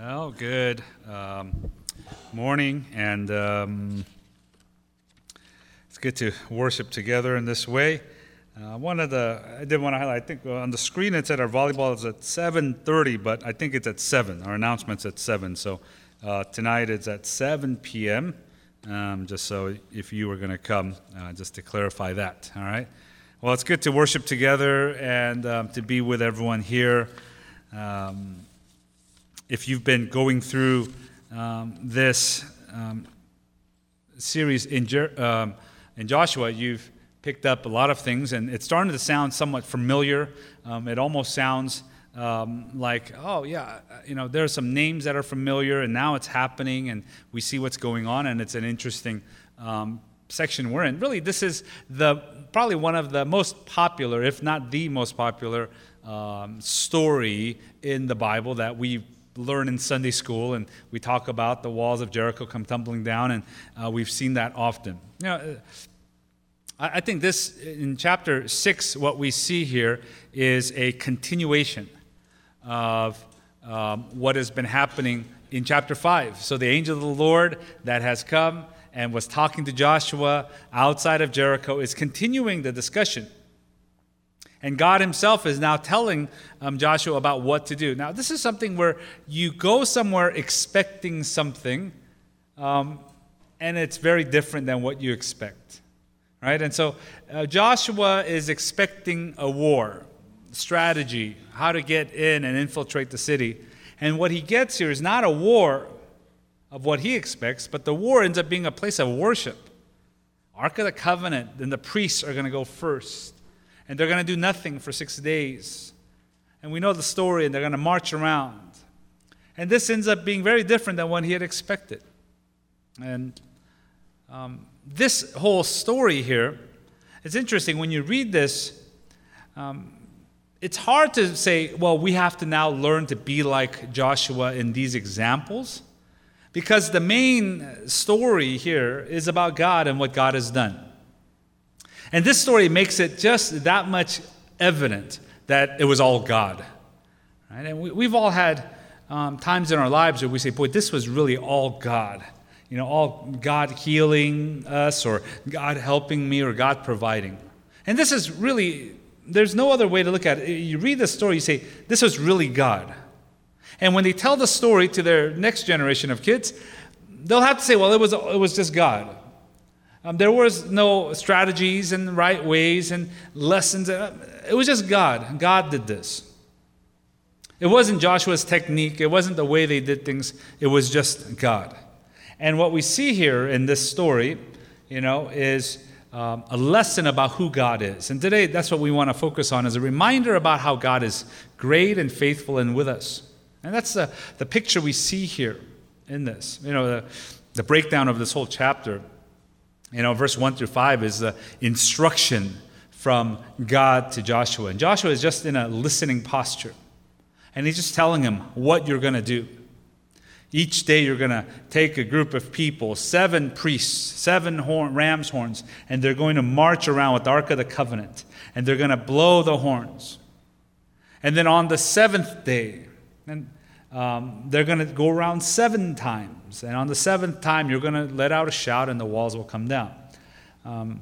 Well, good um, morning, and um, it's good to worship together in this way. Uh, one of the I did want to highlight. I think on the screen it said our volleyball is at 7:30, but I think it's at seven. Our announcement's at seven. So uh, tonight it's at 7 p.m. Um, just so if you were going to come, uh, just to clarify that. All right. Well, it's good to worship together and um, to be with everyone here. Um, if you've been going through um, this um, series in, Jer- um, in Joshua, you've picked up a lot of things, and it's starting to sound somewhat familiar. Um, it almost sounds um, like, oh, yeah, you know, there are some names that are familiar, and now it's happening, and we see what's going on, and it's an interesting um, section we're in. Really, this is the probably one of the most popular, if not the most popular, story in the Bible that we learn in Sunday school, and we talk about the walls of Jericho come tumbling down, and uh, we've seen that often. You know, uh, I, think this, in chapter 6, what we see here is a continuation of um, what has been happening in chapter 5. So the angel of the Lord that has come and was talking to Joshua outside of Jericho is continuing the discussion and God Himself is now telling um, Joshua about what to do. Now, this is something where you go somewhere expecting something, um, and it's very different than what you expect. Right? And so uh, Joshua is expecting a war, strategy, how to get in and infiltrate the city. And what he gets here is not a war of what he expects, but the war ends up being a place of worship. Ark of the Covenant, then the priests are going to go first and they're going to do nothing for six days. And we know the story, and they're going to march around. And this ends up being very different than what he had expected. And um, this whole story here, it's interesting. When you read this, um, it's hard to say, well, we have to now learn to be like Joshua in these examples. Because the main story here is about God and what God has done. And this story makes it just that much evident that it was all God. Right? And we, have all had um, times in our lives where we say, boy, this was really all God. You know, all God healing us, or God helping me, or God providing. And this is really, there's no other way to look at it. You read the story, you say, this was really God. And when they tell the story to their next generation of kids, they'll have to say, well, it was, it was just God. Um, there was no strategies and right ways and lessons. It was just God. God did this. It wasn't Joshua's technique, it wasn't the way they did things, it was just God. And what we see here in this story, you know, is um, a lesson about who God is. And today, that's what we want to focus on, is a reminder about how God is great and faithful and with us. And that's the, the picture we see here in this. You know, the, the breakdown of this whole chapter you know, verse 1 through 5 is the instruction from God to Joshua. And Joshua is just in a listening posture. And he's just telling him what you're going to do. Each day you're going to take a group of people, seven priests, seven horn, ram's horns, and they're going to march around with the Ark of the Covenant. And they're going to blow the horns. And then on the seventh day, and um, they're going to go around seven times. And on the seventh time, you're going to let out a shout, and the walls will come down. Um,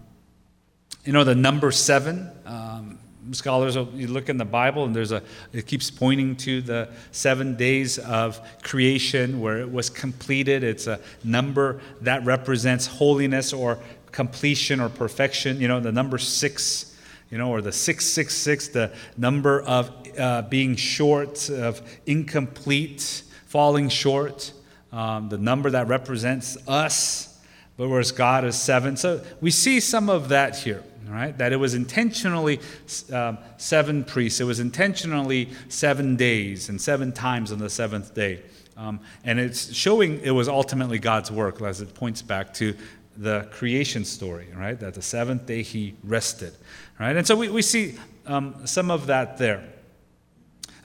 you know, the number seven, um, scholars, you look in the Bible, and there's a, it keeps pointing to the seven days of creation where it was completed. It's a number that represents holiness or completion or perfection. You know, the number six you know, or the 666, the number of uh, being short, of incomplete, falling short, um, the number that represents us, but whereas God is seven. So we see some of that here, right? That it was intentionally um, seven priests, it was intentionally seven days and seven times on the seventh day. Um, and it's showing it was ultimately God's work as it points back to the creation story, right? That the seventh day he rested, right? And so we, we see um, some of that there.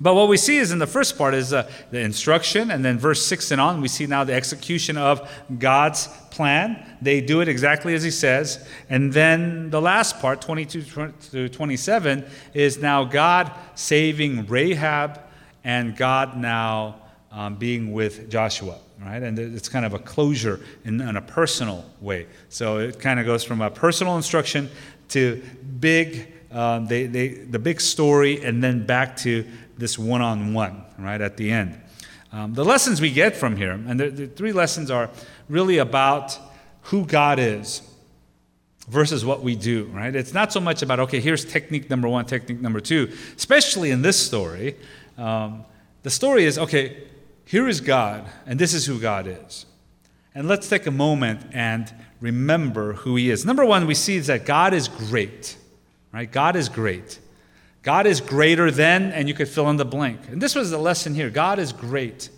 But what we see is in the first part is uh, the instruction, and then verse 6 and on, we see now the execution of God's plan. They do it exactly as He says. And then the last part, 22 to 27, is now God saving Rahab and God now um, being with Joshua, right? And it's kind of a closure in, in a personal way. So it kind of goes from a personal instruction to big, um, they, they, the big story, and then back to this one on one, right, at the end. Um, the lessons we get from here, and the, the three lessons are really about who God is versus what we do, right? It's not so much about, okay, here's technique number one, technique number two, especially in this story. Um, the story is, okay, here is God, and this is who God is. And let's take a moment and remember who He is. Number one, we see is that God is great, right? God is great. God is greater than, and you could fill in the blank. And this was the lesson here God is great,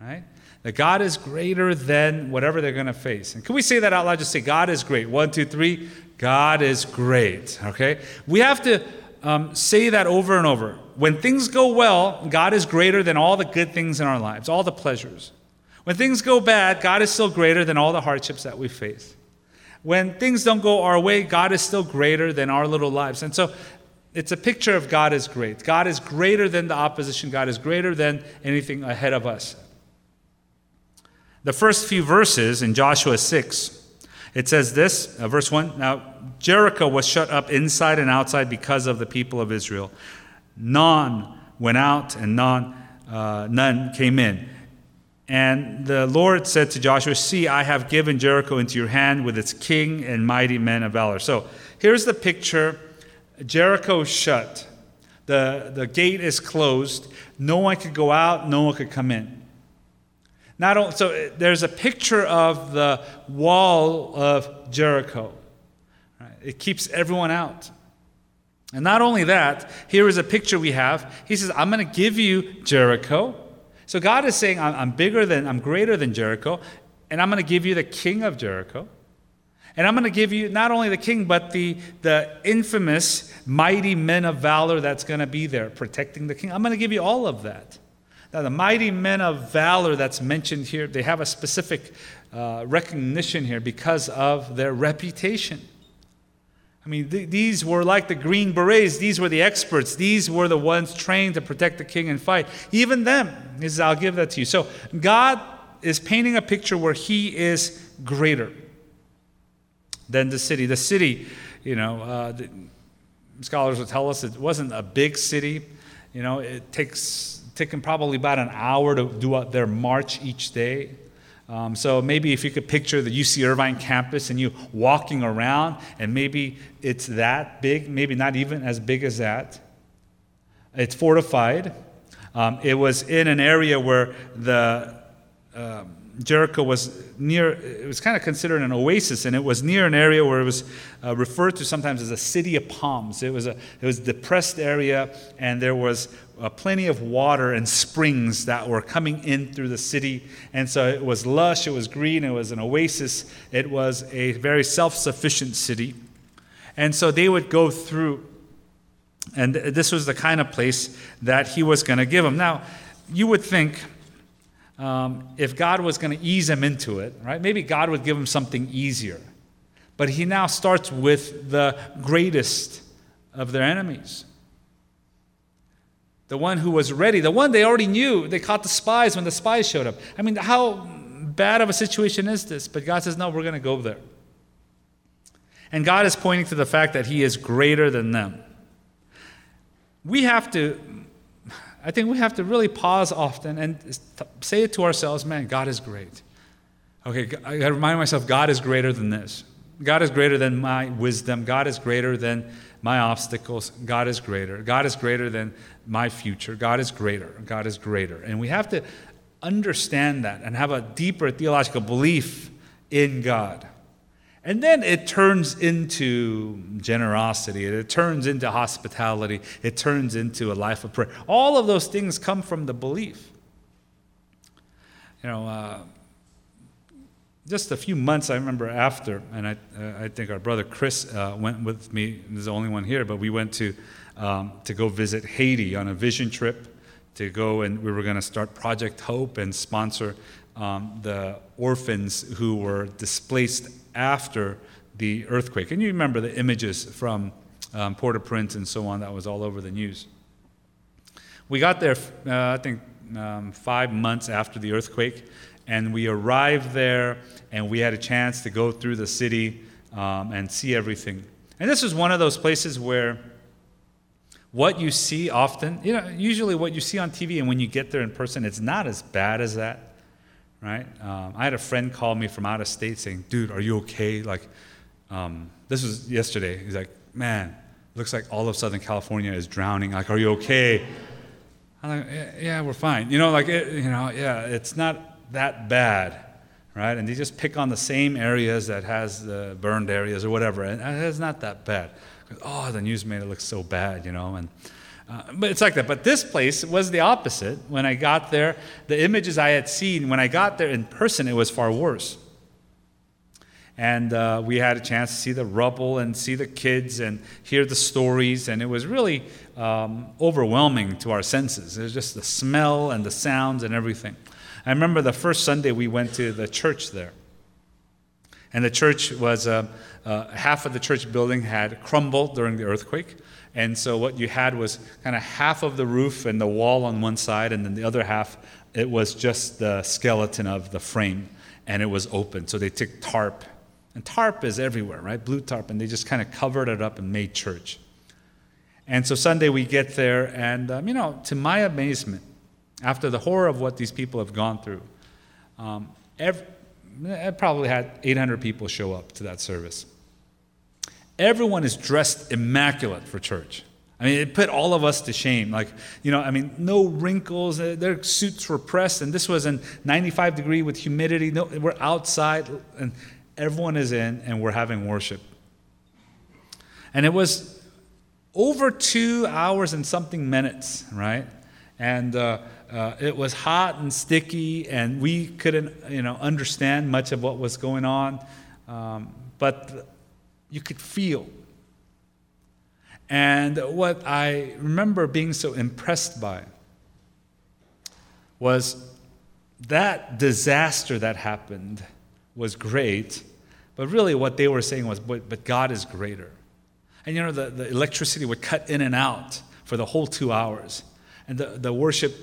right? That God is greater than whatever they're going to face. And can we say that out loud? Just say, God is great. One, two, three. God is great, okay? We have to um, say that over and over. When things go well, God is greater than all the good things in our lives, all the pleasures. When things go bad, God is still greater than all the hardships that we face. When things don't go our way, God is still greater than our little lives. And so it's a picture of God is great. God is greater than the opposition, God is greater than anything ahead of us. The first few verses in Joshua 6 it says this, uh, verse 1 Now Jericho was shut up inside and outside because of the people of Israel. None went out and none, uh, none came in. And the Lord said to Joshua, See, I have given Jericho into your hand with its king and mighty men of valor. So here's the picture Jericho shut. The, the gate is closed. No one could go out, no one could come in. Not only, so uh, there's a picture of the wall of Jericho. It keeps everyone out. And not only that, here is a picture we have. He says, I'm going to give you Jericho. So God is saying, I'm bigger than, I'm greater than Jericho, and I'm going to give you the king of Jericho. And I'm going to give you not only the king, but the, the infamous mighty men of valor that's going to be there protecting the king. I'm going to give you all of that. Now, the mighty men of valor that's mentioned here, they have a specific uh, recognition here because of their reputation. I mean, th- these were like the Green Berets. These were the experts. These were the ones trained to protect the king and fight. Even them, he says, I'll give that to you. So God is painting a picture where he is greater than the city. The city, you know, uh, scholars will tell us it wasn't a big city. You know, it takes taken probably about an hour to do their march each day. Um, so maybe if you could picture the UC Irvine campus and you walking around, and maybe it's that big, maybe not even as big as that. It's fortified. Um, it was in an area where the um, Jericho was near, it was kind of considered an oasis, and it was near an area where it was uh, referred to sometimes as a city of palms. It was a, it was a depressed area, and there was uh, plenty of water and springs that were coming in through the city. And so it was lush, it was green, it was an oasis, it was a very self sufficient city. And so they would go through, and this was the kind of place that he was going to give them. Now, you would think, um, if God was going to ease him into it, right? Maybe God would give him something easier. But he now starts with the greatest of their enemies. The one who was ready, the one they already knew. They caught the spies when the spies showed up. I mean, how bad of a situation is this? But God says, no, we're going to go there. And God is pointing to the fact that He is greater than them. We have to I think we have to really pause often and say it to ourselves man, God is great. Okay, I gotta remind myself God is greater than this. God is greater than my wisdom. God is greater than my obstacles. God is greater. God is greater than my future. God is greater. God is greater. And we have to understand that and have a deeper theological belief in God. And then it turns into generosity, it turns into hospitality, it turns into a life of prayer. All of those things come from the belief. You know, uh, just a few months I remember after, and I, uh, I think our brother Chris uh, went with me, he's the only one here, but we went to, um, to go visit Haiti on a vision trip to go and we were going to start Project Hope and sponsor um, the orphans who were displaced after the earthquake. And you remember the images from um, Port au Prince and so on that was all over the news. We got there, uh, I think, um, five months after the earthquake. And we arrived there, and we had a chance to go through the city um, and see everything. And this is one of those places where what you see often, you know, usually what you see on TV, and when you get there in person, it's not as bad as that, right? Um, I had a friend call me from out of state saying, "Dude, are you okay?" Like, um, this was yesterday. He's like, "Man, looks like all of Southern California is drowning. Like, are you okay?" I'm like, "Yeah, yeah we're fine." You know, like, it, you know, yeah, it's not that bad, right? And they just pick on the same areas that has the burned areas or whatever, and it's not that bad oh, the news made it look so bad, you know. And uh, but it's like that. But this place was the opposite. When I got there, the images I had seen when I got there in person, it was far worse. And uh, we had a chance to see the rubble and see the kids and hear the stories, and it was really um, overwhelming to our senses. It was just the smell and the sounds and everything. I remember the first Sunday we went to the church there. And the church was, uh, uh, half of the church building had crumbled during the earthquake. And so what you had was kind of half of the roof and the wall on one side, and then the other half, it was just the skeleton of the frame, and it was open. So they took tarp. And tarp is everywhere, right? Blue tarp. And they just kind of covered it up and made church. And so Sunday we get there, and, um, you know, to my amazement, after the horror of what these people have gone through, um, every, I probably had 800 people show up to that service. Everyone is dressed immaculate for church. I mean, it put all of us to shame. Like, you know, I mean, no wrinkles. Uh, their suits were pressed, and this was in 95 degree with humidity. No, we're outside, and everyone is in, and we're having worship. And it was over two hours and something minutes, right? And uh, uh, it was hot and sticky, and we couldn't, you know, understand much of what was going on. Um, but you could feel. And what I remember being so impressed by was that disaster that happened was great, but really what they were saying was, but, but God is greater. And you know, the, the electricity would cut in and out for the whole two hours. And the, the worship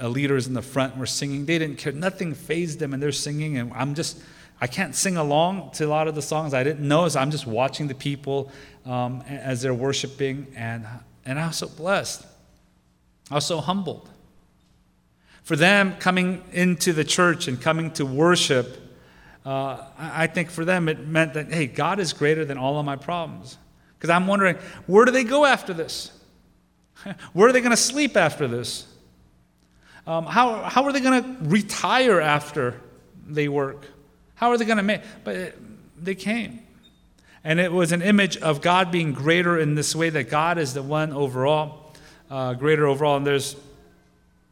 leaders in the front were singing. They didn't care. Nothing phased them, and they're singing. And I'm just I can't sing along to a lot of the songs. I didn't know, so I'm just watching the people um, as they're worshiping, and, and I was so blessed. I was so humbled. For them, coming into the church and coming to worship, uh, I think for them it meant that, hey, God is greater than all of my problems. Because I'm wondering, where do they go after this? Where are they going to sleep after this? Um, how, how are they going to retire after they work? How are they going to make? But they came. And it was an image of God being greater in this way, that God is the one overall, uh, greater overall. And there's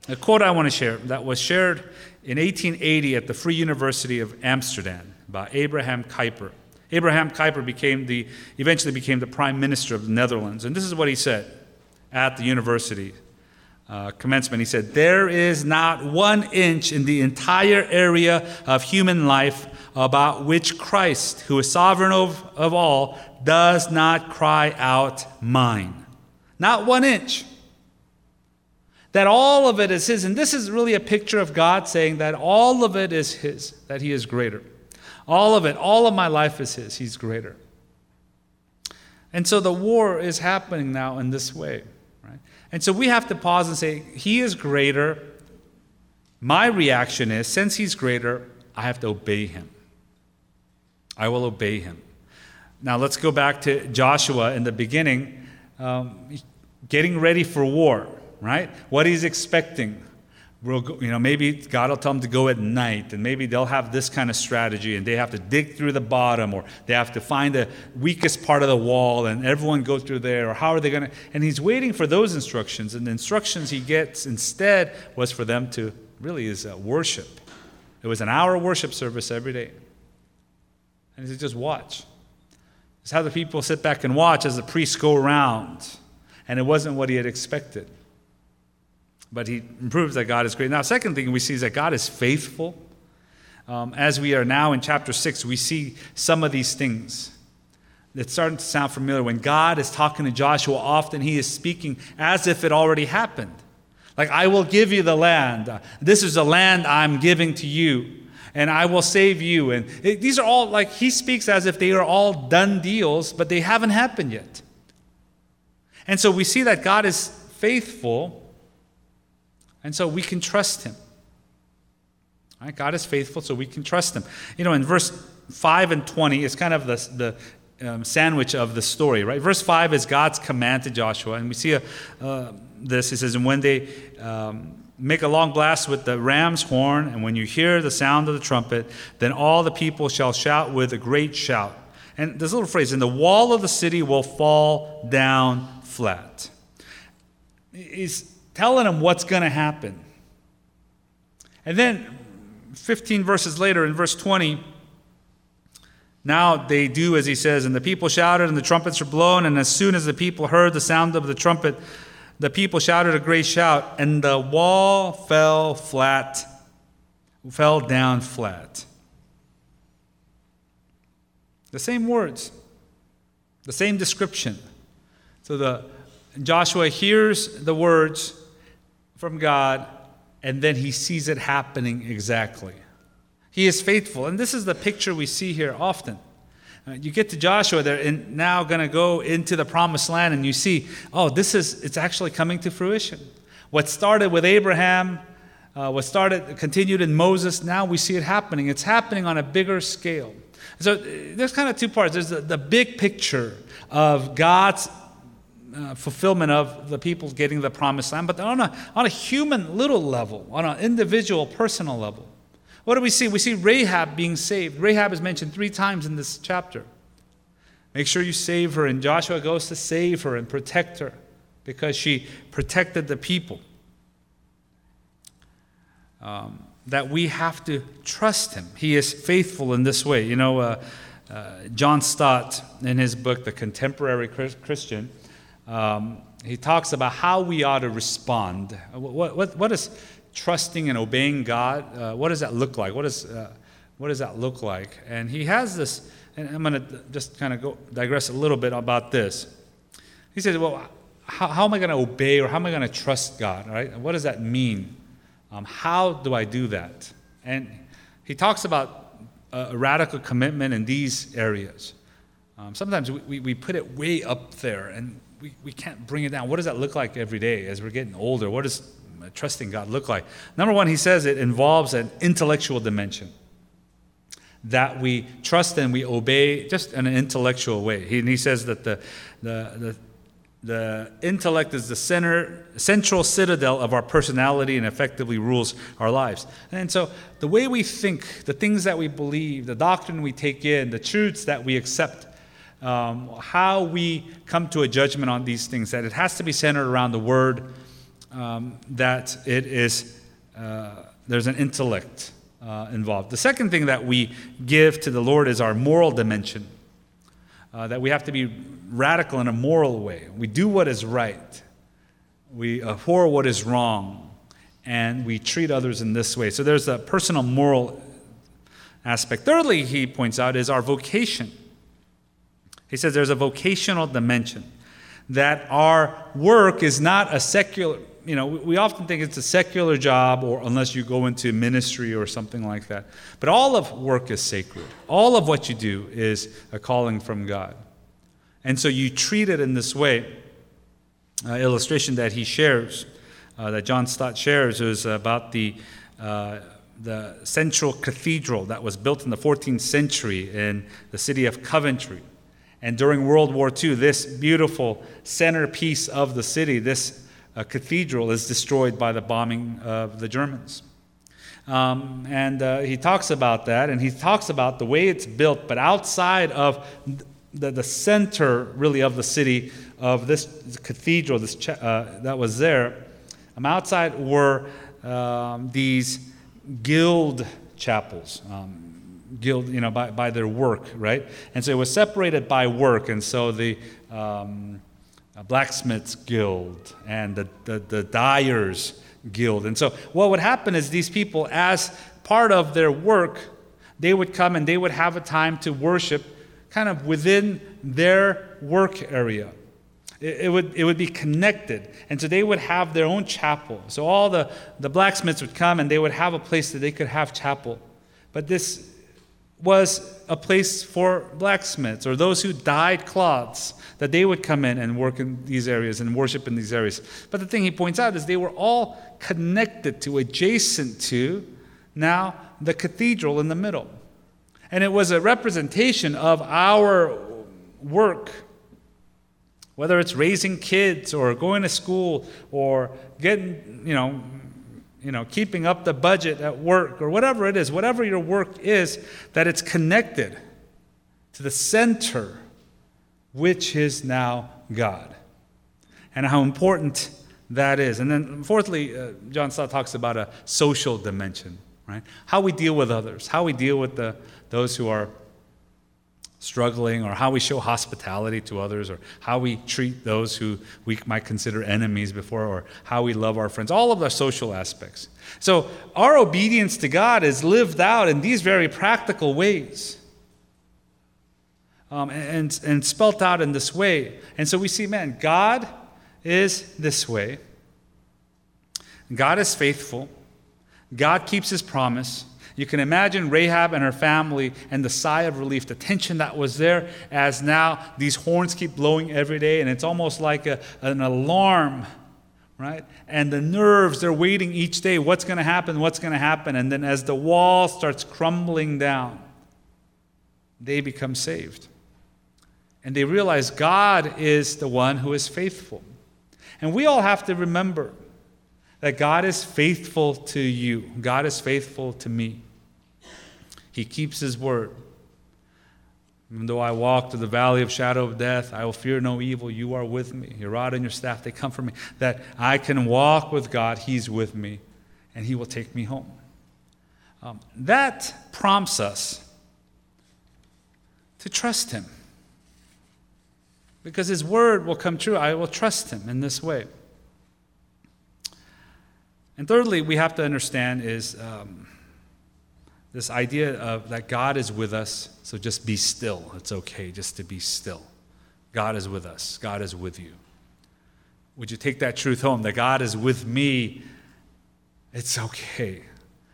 a quote I want to share that was shared in 1880 at the Free University of Amsterdam by Abraham Kuyper. Abraham Kuyper became the, eventually became the prime minister of the Netherlands. And this is what he said at the university uh, commencement. He said, There is not one inch in the entire area of human life about which Christ, who is sovereign of, of all, does not cry out, Mine. Not one inch. That all of it is His. And this is really a picture of God saying that all of it is His, that He is greater. All of it, all of my life is His. He's greater. And so the war is happening now in this way. And so we have to pause and say, He is greater. My reaction is, since He's greater, I have to obey Him. I will obey him. Now let's go back to Joshua in the beginning, um, getting ready for war, right? What he's expecting. We'll go, you know, maybe God will tell them to go at night, and maybe they'll have this kind of strategy, and they have to dig through the bottom, or they have to find the weakest part of the wall, and everyone go through there, or how are they going to? And he's waiting for those instructions, and the instructions he gets instead was for them to really is worship. It was an hour worship service every day. And he said, just watch. It's how the people sit back and watch as the priests go around. And it wasn't what he had expected. But he proves that God is great. Now, second thing we see is that God is faithful. Um, as we are now in chapter 6, we see some of these things. It's starting to sound familiar. When God is talking to Joshua, often he is speaking as if it already happened. Like, I will give you the land. This is the land I'm giving to you, and I will save you. And it, these are all, like, he speaks as if they are all done deals, but they haven't happened yet. And so we see that God is faithful, and so we can trust him. Right? God is faithful, so we can trust him. You know, in verse 5 and 20, it's kind of the, the um, sandwich of the story, right? Verse 5 is God's command to Joshua, and we see a, uh, this. He says, And when they um, make a long blast with the ram's horn, and when you hear the sound of the trumpet, then all the people shall shout with a great shout. And this little phrase, and the wall of the city will fall down flat. He's telling them what's going to happen. And then 15 verses later, in verse 20, now they do as he says, and the people shouted, and the trumpets were blown, and as soon as the people heard the sound of the trumpet, the people shouted a great shout, and the wall fell flat, fell down flat. The same words, the same description. So the Joshua hears the words from God, and then he sees it happening exactly. He is faithful. And this is the picture we see here often. Uh, you get to Joshua, they're now going to go into the promised land, and you see, oh, this is, it's actually coming to fruition. What started with Abraham, uh, what started, continued in Moses, now we see it happening. It's happening on a bigger scale. So uh, there's kind of two parts. There's the, the big picture of God's uh, fulfillment of the people getting the promised land, but on a, on a human little level, on an individual, personal level. What do we see? We see Rahab being saved. Rahab is mentioned three times in this chapter. Make sure you save her, and Joshua goes to save her and protect her because she protected the people. Um, that we have to trust him. He is faithful in this way. You know, uh, uh, John Stott, in his book, The Contemporary Christian, um, he talks about how we ought to respond. What, what, what is trusting and obeying God? Uh, what does that look like? What, is, uh, what does that look like? And he has this, and I'm going to just kind of go digress a little bit about this. He says, Well, how, how am I going to obey or how am I going to trust God? Right? What does that mean? Um, how do I do that? And he talks about a radical commitment in these areas. Um, sometimes we, we, we put it way up there and we, we can't bring it down. What does that look like every day as we're getting older? What does trusting God look like? Number one, he says it involves an intellectual dimension. That we trust and we obey just in an intellectual way. He, and he says that the, the, the the intellect is the center, central citadel of our personality and effectively rules our lives. And so, the way we think, the things that we believe, the doctrine we take in, the truths that we accept, um, how we come to a judgment on these things, that it has to be centered around the Word, um, that it is, uh, there's an intellect uh, involved. The second thing that we give to the Lord is our moral dimension, uh, that we have to be radical in a moral way. We do what is right, we abhor what is wrong, and we treat others in this way. So there's a personal moral aspect. Thirdly, he points out, is our vocation. He says there's a vocational dimension, that our work is not a secular, you know, we often think it's a secular job or unless you go into ministry or something like that. But all of work is sacred. All of what you do is a calling from God. And so you treat it in this way. Uh, illustration that he shares, uh, that John Stott shares, is about the, uh, the central cathedral that was built in the 14th century in the city of Coventry. And during World War II, this beautiful centerpiece of the city, this uh, cathedral, is destroyed by the bombing of the Germans. Um, and uh, he talks about that, and he talks about the way it's built, but outside of the, the center, really, of the city, of this cathedral this ch- uh, that was there, um, outside were um, these guild chapels. Um, guild, you know, by, by their work, right? And so it was separated by work. And so the um, blacksmiths guild and the, the, the dyers guild. And so what would happen is these people, as part of their work, they would come and they would have a time to worship kind of within their work area. It, it, would, it would be connected. And so they would have their own chapel. So all the, the blacksmiths would come and they would have a place that they could have chapel. But this was a place for blacksmiths or those who dyed cloths, that they would come in and work in these areas and worship in these areas. But the thing he points out is they were all connected to, adjacent to, now the cathedral in the middle. And it was a representation of our work, whether it's raising kids or going to school or getting, you know, you know, keeping up the budget at work or whatever it is, whatever your work is, that it's connected to the center, which is now God. And how important that is. And then, fourthly, uh, John Stott talks about a social dimension, right? How we deal with others, how we deal with the, those who are struggling, or how we show hospitality to others, or how we treat those who we might consider enemies before, or how we love our friends, all of the social aspects. So, our obedience to God is lived out in these very practical ways. Um, and, and spelt out in this way. And so we see, man, God is this way God is faithful, God keeps his promise. You can imagine Rahab and her family and the sigh of relief, the tension that was there as now these horns keep blowing every day, and it's almost like a, an alarm, right? And the nerves, they're waiting each day what's going to happen, what's going to happen. And then as the wall starts crumbling down, they become saved. And they realize God is the one who is faithful. And we all have to remember that God is faithful to you, God is faithful to me. He keeps His word. Even though I walk through the valley of shadow of death, I will fear no evil. You are with me. Your rod and your staff, they come comfort me. That I can walk with God, He's with me, and He will take me home. Um, that prompts us to trust Him because His word will come true. I will trust Him in this way. And thirdly, we have to understand is um, this idea of that God is with us, so just be still. It's okay just to be still. God is with us, God is with you. Would you take that truth home that God is with me? It's okay.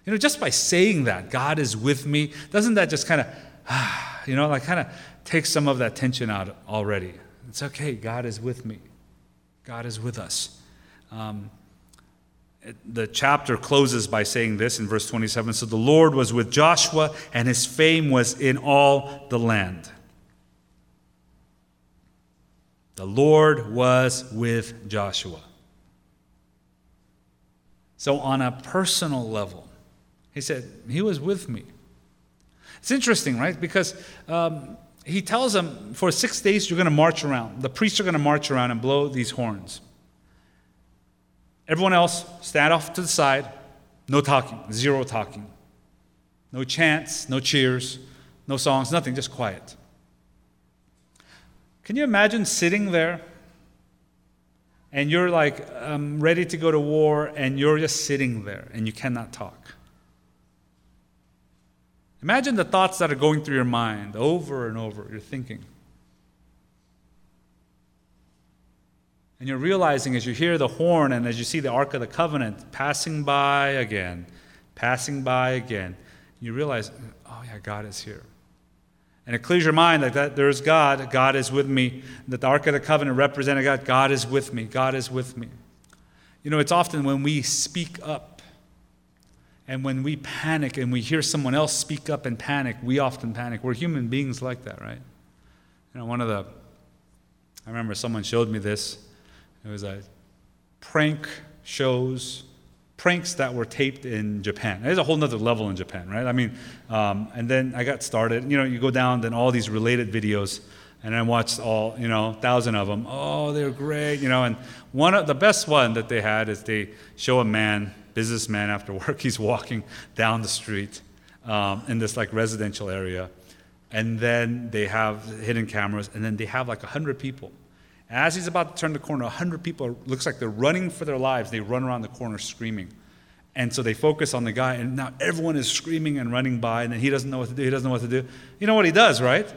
You know, just by saying that, God is with me, doesn't that just kind of, you know, like kind of take some of that tension out already? It's okay. God is with me. God is with us. Um, the chapter closes by saying this in verse 27 So the Lord was with Joshua, and his fame was in all the land. The Lord was with Joshua. So, on a personal level, he said, He was with me. It's interesting, right? Because um, he tells them, For six days, you're going to march around. The priests are going to march around and blow these horns. Everyone else, stand off to the side. No talking, zero talking. No chants, no cheers, no songs, nothing, just quiet. Can you imagine sitting there and you're like um, ready to go to war and you're just sitting there and you cannot talk? Imagine the thoughts that are going through your mind over and over. You're thinking, And you're realizing as you hear the horn and as you see the Ark of the Covenant passing by again, passing by again, you realize, oh yeah, God is here. And it clears your mind that, that there's God, God is with me, that the Ark of the Covenant represented God, God is with me, God is with me. You know, it's often when we speak up and when we panic and we hear someone else speak up and panic, we often panic. We're human beings like that, right? You know, one of the, I remember someone showed me this. It was a prank shows, pranks that were taped in Japan. There's a whole nother level in Japan, right? I mean, um, and then I got started. You know, you go down, then all these related videos, and I watched all, you know, thousand of them. Oh, they're great, you know. And one of the best one that they had is they show a man, businessman after work, he's walking down the street um, in this like residential area, and then they have hidden cameras, and then they have like a hundred people as he's about to turn the corner, 100 people, looks like they're running for their lives. They run around the corner screaming. And so they focus on the guy, and now everyone is screaming and running by, and then he doesn't know what to do. He doesn't know what to do. You know what he does, right?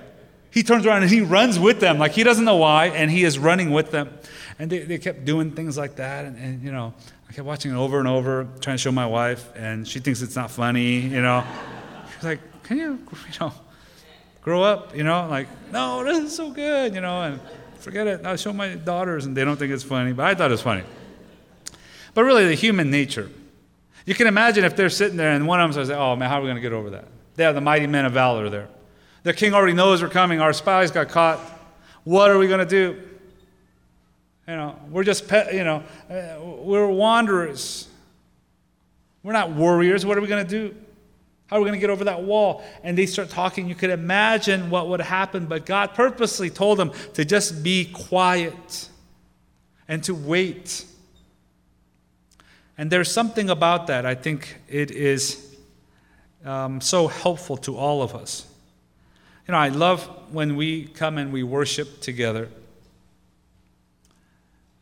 He turns around and he runs with them. Like he doesn't know why, and he is running with them. And they, they kept doing things like that. And, and, you know, I kept watching it over and over, trying to show my wife, and she thinks it's not funny, you know. She's like, can you, you know, grow up, you know? Like, no, this is so good, you know, and forget it. I'll show my daughters, and they don't think it's funny, but I thought it was funny. But really, the human nature. You can imagine if they're sitting there and one of them says, oh man, how are we going to get over that? They have the mighty men of valor there. The king already knows we're coming. Our spies got caught. What are we going to do? You know, we're just, pe- you know, uh, we're wanderers. We're not warriors. What are we going to do? How are we going to get over that wall? And they start talking. You could imagine what would happen, but God purposely told them to just be quiet and to wait. And there's something about that. I think it is um, so helpful to all of us. You know, I love when we come and we worship together.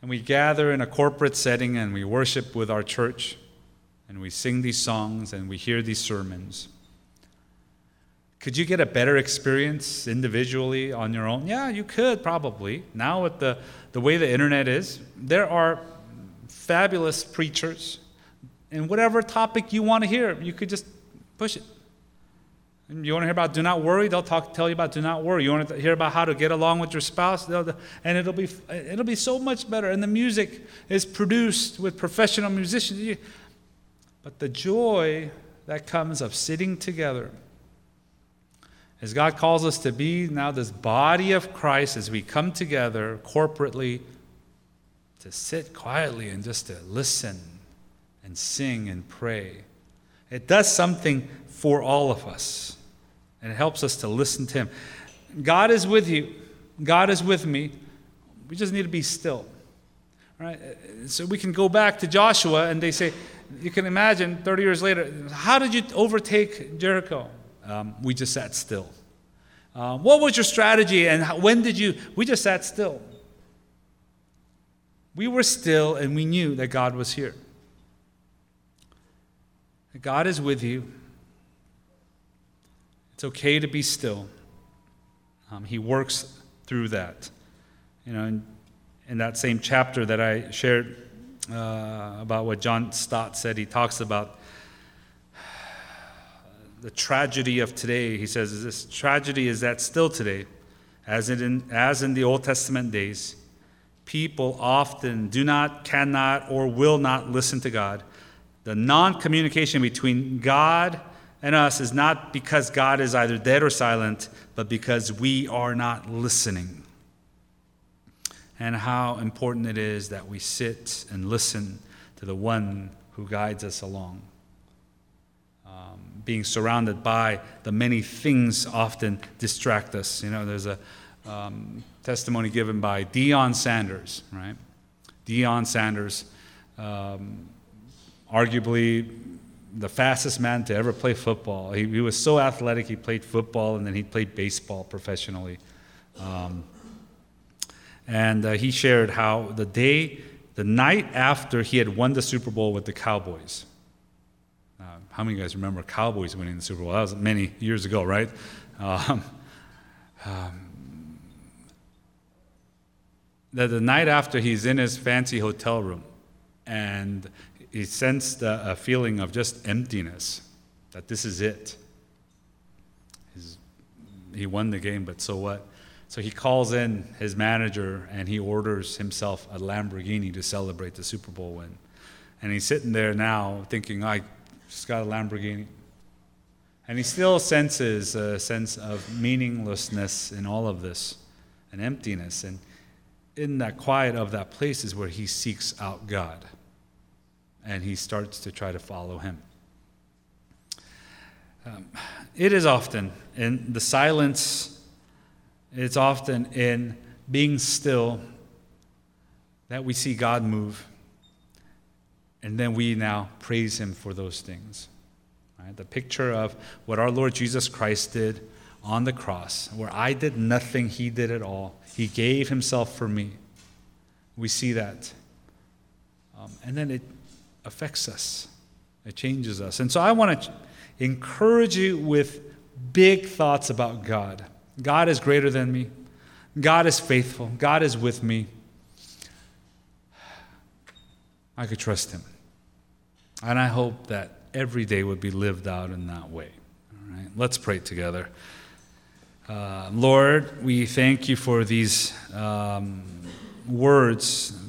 And we gather in a corporate setting and we worship with our church. And we sing these songs and we hear these sermons. Could you get a better experience individually on your own? Yeah, you could probably. Now, with the, the way the internet is, there are fabulous preachers. And whatever topic you want to hear, you could just push it. You want to hear about do not worry? They'll talk, tell you about do not worry. You want to hear about how to get along with your spouse? And it'll be, it'll be so much better. And the music is produced with professional musicians. But the joy that comes of sitting together, as God calls us to be now this body of Christ, as we come together corporately to sit quietly and just to listen and sing and pray, it does something for all of us. And it helps us to listen to Him. God is with you, God is with me. We just need to be still. Right? So we can go back to Joshua and they say, you can imagine 30 years later, how did you overtake Jericho? Um, we just sat still. Uh, what was your strategy and how, when did you? We just sat still. We were still and we knew that God was here. God is with you. It's okay to be still. Um, he works through that. You know, in, in, that same chapter that I shared uh, about what John Stott said, he talks about the tragedy of today. He says, This tragedy is that still today, as in, as in the Old Testament days, people often do not, cannot, or will not listen to God. The non communication between God and us is not because God is either dead or silent, but because we are not listening. And how important it is that we sit and listen to the one who guides us along. Um, being surrounded by the many things often distract us. You know, there's a um, testimony given by Deion Sanders, right? Deion Sanders, um, arguably the fastest man to ever play football. He, he, was so athletic, he played football and then he played baseball professionally. Um, and uh, he shared how the day, the night after he had won the Super Bowl with the Cowboys. Uh, how many of you guys remember Cowboys winning the Super Bowl? That was many years ago, right? Um, um, that the night after he's in his fancy hotel room and he sensed a, a feeling of just emptiness, that this is it. He's, he won the game, but so what? So he calls in his manager and he orders himself a Lamborghini to celebrate the Super Bowl win. And he's sitting there now thinking, I just got a Lamborghini. And he still senses a sense of meaninglessness in all of this and emptiness. And in that quiet of that place is where he seeks out God and he starts to try to follow him. Um, it is often in the silence, it's often in being still that we see God move. And then we now praise him for those things. Right? The picture of what our Lord Jesus Christ did on the cross, where I did nothing, he did it all. He gave himself for me. We see that. Um, and then it affects us, it changes us. And so I want to encourage you with big thoughts about God. God is greater than me. God is faithful. God is with me. I could trust Him. And I hope that every day would be lived out in that way. All right, let's pray together. Uh, Lord, we thank you for these um, words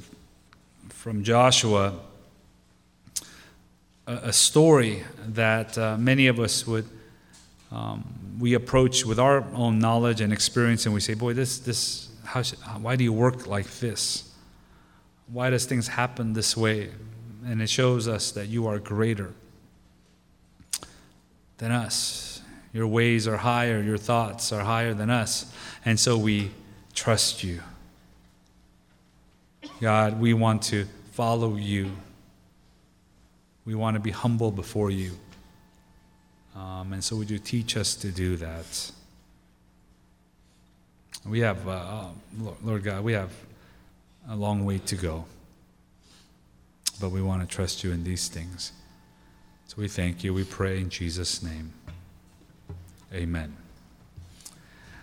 from Joshua, a, a story that uh, many of us would. Um, we approach with our own knowledge and experience, and we say, "Boy, this, this, how should, why do you work like this? Why does things happen this way?" And it shows us that you are greater than us. Your ways are higher, your thoughts are higher than us. And so we trust you. God, we want to follow you. We want to be humble before you. Um, and so would you teach us to do that? We have, uh, uh Lord God, we have a long way to go. But we want to trust you in these things. So we thank you. We pray in Jesus' name. Amen.